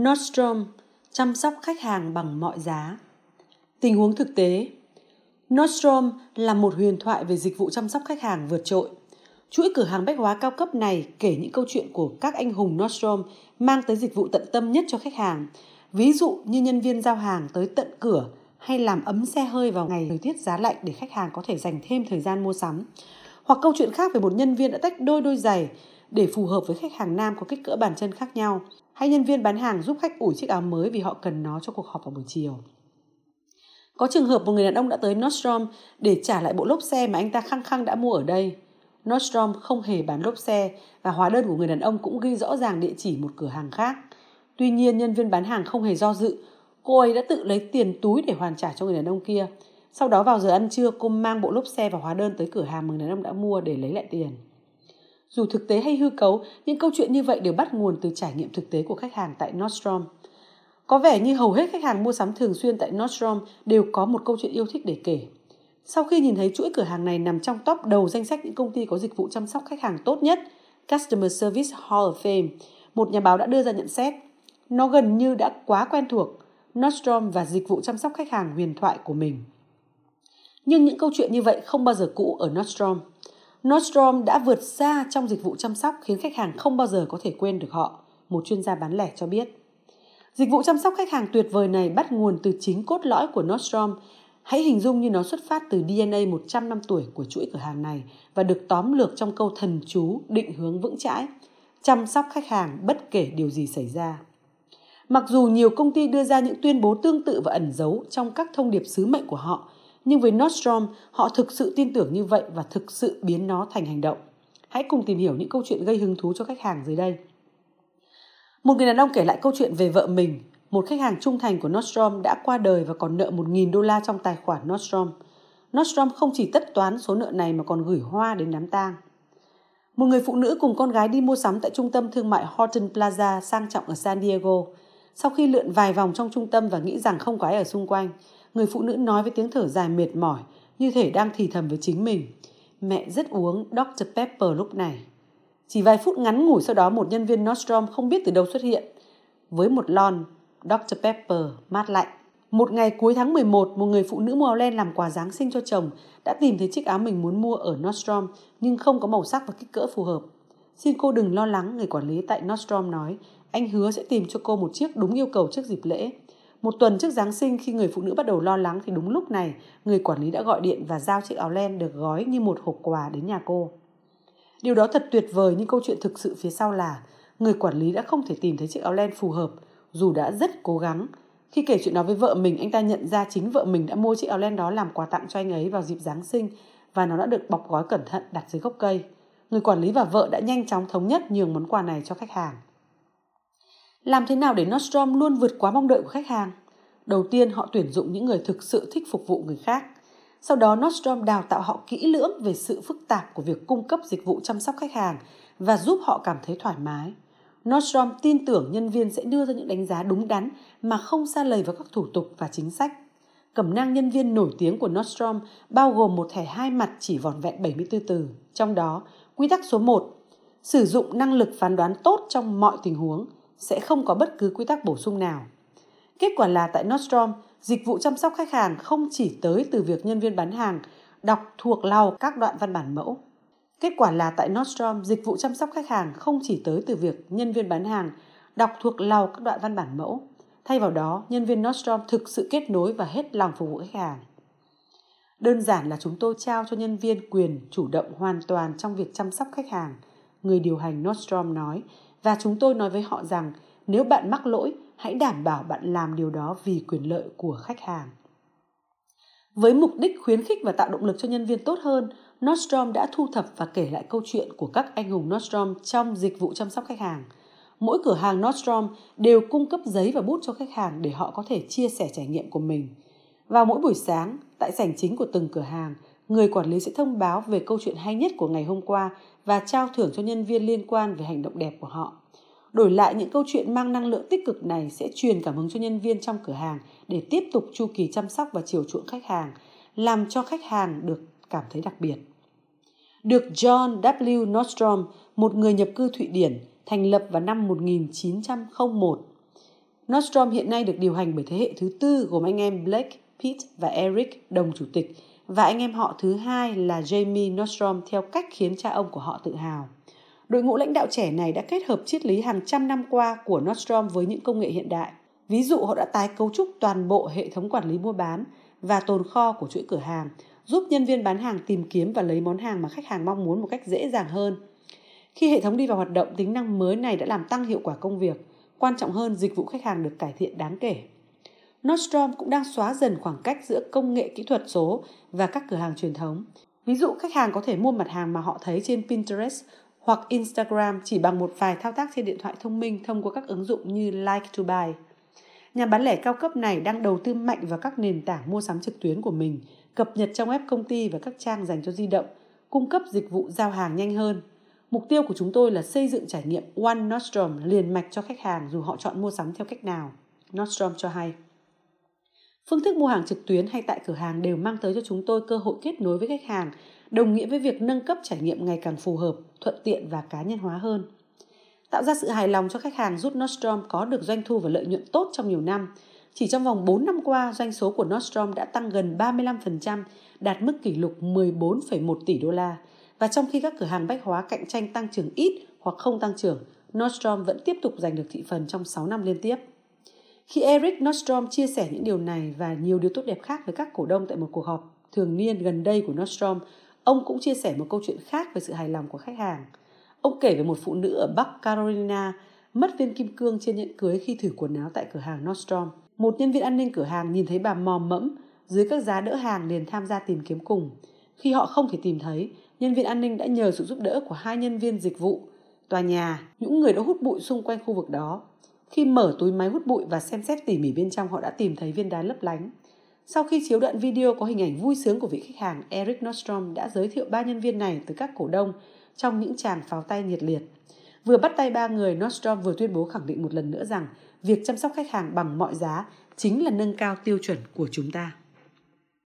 Nordstrom chăm sóc khách hàng bằng mọi giá. Tình huống thực tế, Nordstrom là một huyền thoại về dịch vụ chăm sóc khách hàng vượt trội. Chuỗi cửa hàng bách hóa cao cấp này kể những câu chuyện của các anh hùng Nordstrom mang tới dịch vụ tận tâm nhất cho khách hàng. Ví dụ như nhân viên giao hàng tới tận cửa hay làm ấm xe hơi vào ngày thời tiết giá lạnh để khách hàng có thể dành thêm thời gian mua sắm. Hoặc câu chuyện khác về một nhân viên đã tách đôi đôi giày để phù hợp với khách hàng nam có kích cỡ bàn chân khác nhau. Hay nhân viên bán hàng giúp khách ủi chiếc áo mới vì họ cần nó cho cuộc họp vào buổi chiều. Có trường hợp một người đàn ông đã tới Nordstrom để trả lại bộ lốp xe mà anh ta khăng khăng đã mua ở đây. Nordstrom không hề bán lốp xe và hóa đơn của người đàn ông cũng ghi rõ ràng địa chỉ một cửa hàng khác. Tuy nhiên, nhân viên bán hàng không hề do dự. Cô ấy đã tự lấy tiền túi để hoàn trả cho người đàn ông kia. Sau đó vào giờ ăn trưa, cô mang bộ lốp xe và hóa đơn tới cửa hàng mà người đàn ông đã mua để lấy lại tiền. Dù thực tế hay hư cấu, những câu chuyện như vậy đều bắt nguồn từ trải nghiệm thực tế của khách hàng tại Nordstrom. Có vẻ như hầu hết khách hàng mua sắm thường xuyên tại Nordstrom đều có một câu chuyện yêu thích để kể. Sau khi nhìn thấy chuỗi cửa hàng này nằm trong top đầu danh sách những công ty có dịch vụ chăm sóc khách hàng tốt nhất, Customer Service Hall of Fame, một nhà báo đã đưa ra nhận xét. Nó gần như đã quá quen thuộc Nordstrom và dịch vụ chăm sóc khách hàng huyền thoại của mình. Nhưng những câu chuyện như vậy không bao giờ cũ ở Nordstrom. Nordstrom đã vượt xa trong dịch vụ chăm sóc khiến khách hàng không bao giờ có thể quên được họ, một chuyên gia bán lẻ cho biết. Dịch vụ chăm sóc khách hàng tuyệt vời này bắt nguồn từ chính cốt lõi của Nordstrom. Hãy hình dung như nó xuất phát từ DNA 100 năm tuổi của chuỗi cửa hàng này và được tóm lược trong câu thần chú định hướng vững chãi, chăm sóc khách hàng bất kể điều gì xảy ra. Mặc dù nhiều công ty đưa ra những tuyên bố tương tự và ẩn giấu trong các thông điệp sứ mệnh của họ, nhưng với Nordstrom, họ thực sự tin tưởng như vậy và thực sự biến nó thành hành động. Hãy cùng tìm hiểu những câu chuyện gây hứng thú cho khách hàng dưới đây. Một người đàn ông kể lại câu chuyện về vợ mình, một khách hàng trung thành của Nordstrom đã qua đời và còn nợ 1.000 đô la trong tài khoản Nordstrom. Nordstrom không chỉ tất toán số nợ này mà còn gửi hoa đến đám tang. Một người phụ nữ cùng con gái đi mua sắm tại trung tâm thương mại Horton Plaza sang trọng ở San Diego. Sau khi lượn vài vòng trong trung tâm và nghĩ rằng không có ai ở xung quanh, người phụ nữ nói với tiếng thở dài mệt mỏi, như thể đang thì thầm với chính mình. Mẹ rất uống Dr. Pepper lúc này. Chỉ vài phút ngắn ngủi sau đó một nhân viên Nordstrom không biết từ đâu xuất hiện với một lon Dr. Pepper mát lạnh. Một ngày cuối tháng 11, một người phụ nữ mua len làm quà Giáng sinh cho chồng đã tìm thấy chiếc áo mình muốn mua ở Nordstrom nhưng không có màu sắc và kích cỡ phù hợp. Xin cô đừng lo lắng, người quản lý tại Nordstrom nói. Anh hứa sẽ tìm cho cô một chiếc đúng yêu cầu trước dịp lễ. Một tuần trước Giáng sinh khi người phụ nữ bắt đầu lo lắng thì đúng lúc này người quản lý đã gọi điện và giao chiếc áo len được gói như một hộp quà đến nhà cô. Điều đó thật tuyệt vời nhưng câu chuyện thực sự phía sau là người quản lý đã không thể tìm thấy chiếc áo len phù hợp dù đã rất cố gắng. Khi kể chuyện đó với vợ mình, anh ta nhận ra chính vợ mình đã mua chiếc áo len đó làm quà tặng cho anh ấy vào dịp Giáng sinh và nó đã được bọc gói cẩn thận đặt dưới gốc cây. Người quản lý và vợ đã nhanh chóng thống nhất nhường món quà này cho khách hàng. Làm thế nào để Nordstrom luôn vượt quá mong đợi của khách hàng? Đầu tiên, họ tuyển dụng những người thực sự thích phục vụ người khác. Sau đó Nordstrom đào tạo họ kỹ lưỡng về sự phức tạp của việc cung cấp dịch vụ chăm sóc khách hàng và giúp họ cảm thấy thoải mái. Nordstrom tin tưởng nhân viên sẽ đưa ra những đánh giá đúng đắn mà không xa lầy vào các thủ tục và chính sách. Cẩm nang nhân viên nổi tiếng của Nordstrom bao gồm một thẻ hai mặt chỉ vỏn vẹn 74 từ. Trong đó, quy tắc số 1, sử dụng năng lực phán đoán tốt trong mọi tình huống, sẽ không có bất cứ quy tắc bổ sung nào. Kết quả là tại Nordstrom, Dịch vụ chăm sóc khách hàng không chỉ tới từ việc nhân viên bán hàng đọc thuộc lòng các đoạn văn bản mẫu. Kết quả là tại Nordstrom, dịch vụ chăm sóc khách hàng không chỉ tới từ việc nhân viên bán hàng đọc thuộc lòng các đoạn văn bản mẫu. Thay vào đó, nhân viên Nordstrom thực sự kết nối và hết lòng phục vụ khách hàng. Đơn giản là chúng tôi trao cho nhân viên quyền chủ động hoàn toàn trong việc chăm sóc khách hàng, người điều hành Nordstrom nói, và chúng tôi nói với họ rằng nếu bạn mắc lỗi, hãy đảm bảo bạn làm điều đó vì quyền lợi của khách hàng. Với mục đích khuyến khích và tạo động lực cho nhân viên tốt hơn, Nordstrom đã thu thập và kể lại câu chuyện của các anh hùng Nordstrom trong dịch vụ chăm sóc khách hàng. Mỗi cửa hàng Nordstrom đều cung cấp giấy và bút cho khách hàng để họ có thể chia sẻ trải nghiệm của mình. Vào mỗi buổi sáng, tại sảnh chính của từng cửa hàng, người quản lý sẽ thông báo về câu chuyện hay nhất của ngày hôm qua và trao thưởng cho nhân viên liên quan về hành động đẹp của họ. Đổi lại những câu chuyện mang năng lượng tích cực này sẽ truyền cảm hứng cho nhân viên trong cửa hàng để tiếp tục chu kỳ chăm sóc và chiều chuộng khách hàng, làm cho khách hàng được cảm thấy đặc biệt. Được John W. Nordstrom, một người nhập cư Thụy Điển, thành lập vào năm 1901. Nordstrom hiện nay được điều hành bởi thế hệ thứ tư gồm anh em Blake, Pete và Eric, đồng chủ tịch, và anh em họ thứ hai là Jamie Nordstrom theo cách khiến cha ông của họ tự hào. Đội ngũ lãnh đạo trẻ này đã kết hợp triết lý hàng trăm năm qua của Nordstrom với những công nghệ hiện đại. Ví dụ họ đã tái cấu trúc toàn bộ hệ thống quản lý mua bán và tồn kho của chuỗi cửa hàng, giúp nhân viên bán hàng tìm kiếm và lấy món hàng mà khách hàng mong muốn một cách dễ dàng hơn. Khi hệ thống đi vào hoạt động, tính năng mới này đã làm tăng hiệu quả công việc. Quan trọng hơn, dịch vụ khách hàng được cải thiện đáng kể. Nordstrom cũng đang xóa dần khoảng cách giữa công nghệ kỹ thuật số và các cửa hàng truyền thống. Ví dụ khách hàng có thể mua mặt hàng mà họ thấy trên Pinterest hoặc Instagram chỉ bằng một vài thao tác trên điện thoại thông minh thông qua các ứng dụng như Like to Buy. Nhà bán lẻ cao cấp này đang đầu tư mạnh vào các nền tảng mua sắm trực tuyến của mình, cập nhật trong web công ty và các trang dành cho di động, cung cấp dịch vụ giao hàng nhanh hơn. Mục tiêu của chúng tôi là xây dựng trải nghiệm One Nordstrom liền mạch cho khách hàng dù họ chọn mua sắm theo cách nào. Nordstrom cho hay. Phương thức mua hàng trực tuyến hay tại cửa hàng đều mang tới cho chúng tôi cơ hội kết nối với khách hàng, đồng nghĩa với việc nâng cấp trải nghiệm ngày càng phù hợp, thuận tiện và cá nhân hóa hơn. Tạo ra sự hài lòng cho khách hàng giúp Nordstrom có được doanh thu và lợi nhuận tốt trong nhiều năm. Chỉ trong vòng 4 năm qua, doanh số của Nordstrom đã tăng gần 35%, đạt mức kỷ lục 14,1 tỷ đô la. Và trong khi các cửa hàng bách hóa cạnh tranh tăng trưởng ít hoặc không tăng trưởng, Nordstrom vẫn tiếp tục giành được thị phần trong 6 năm liên tiếp. Khi Eric Nordstrom chia sẻ những điều này và nhiều điều tốt đẹp khác với các cổ đông tại một cuộc họp thường niên gần đây của Nordstrom, ông cũng chia sẻ một câu chuyện khác về sự hài lòng của khách hàng. Ông kể về một phụ nữ ở Bắc Carolina mất viên kim cương trên nhẫn cưới khi thử quần áo tại cửa hàng Nordstrom. Một nhân viên an ninh cửa hàng nhìn thấy bà mò mẫm dưới các giá đỡ hàng liền tham gia tìm kiếm cùng. Khi họ không thể tìm thấy, nhân viên an ninh đã nhờ sự giúp đỡ của hai nhân viên dịch vụ tòa nhà, những người đã hút bụi xung quanh khu vực đó. Khi mở túi máy hút bụi và xem xét tỉ mỉ bên trong họ đã tìm thấy viên đá lấp lánh. Sau khi chiếu đoạn video có hình ảnh vui sướng của vị khách hàng, Eric Nordstrom đã giới thiệu ba nhân viên này tới các cổ đông trong những tràng pháo tay nhiệt liệt. Vừa bắt tay ba người, Nordstrom vừa tuyên bố khẳng định một lần nữa rằng việc chăm sóc khách hàng bằng mọi giá chính là nâng cao tiêu chuẩn của chúng ta.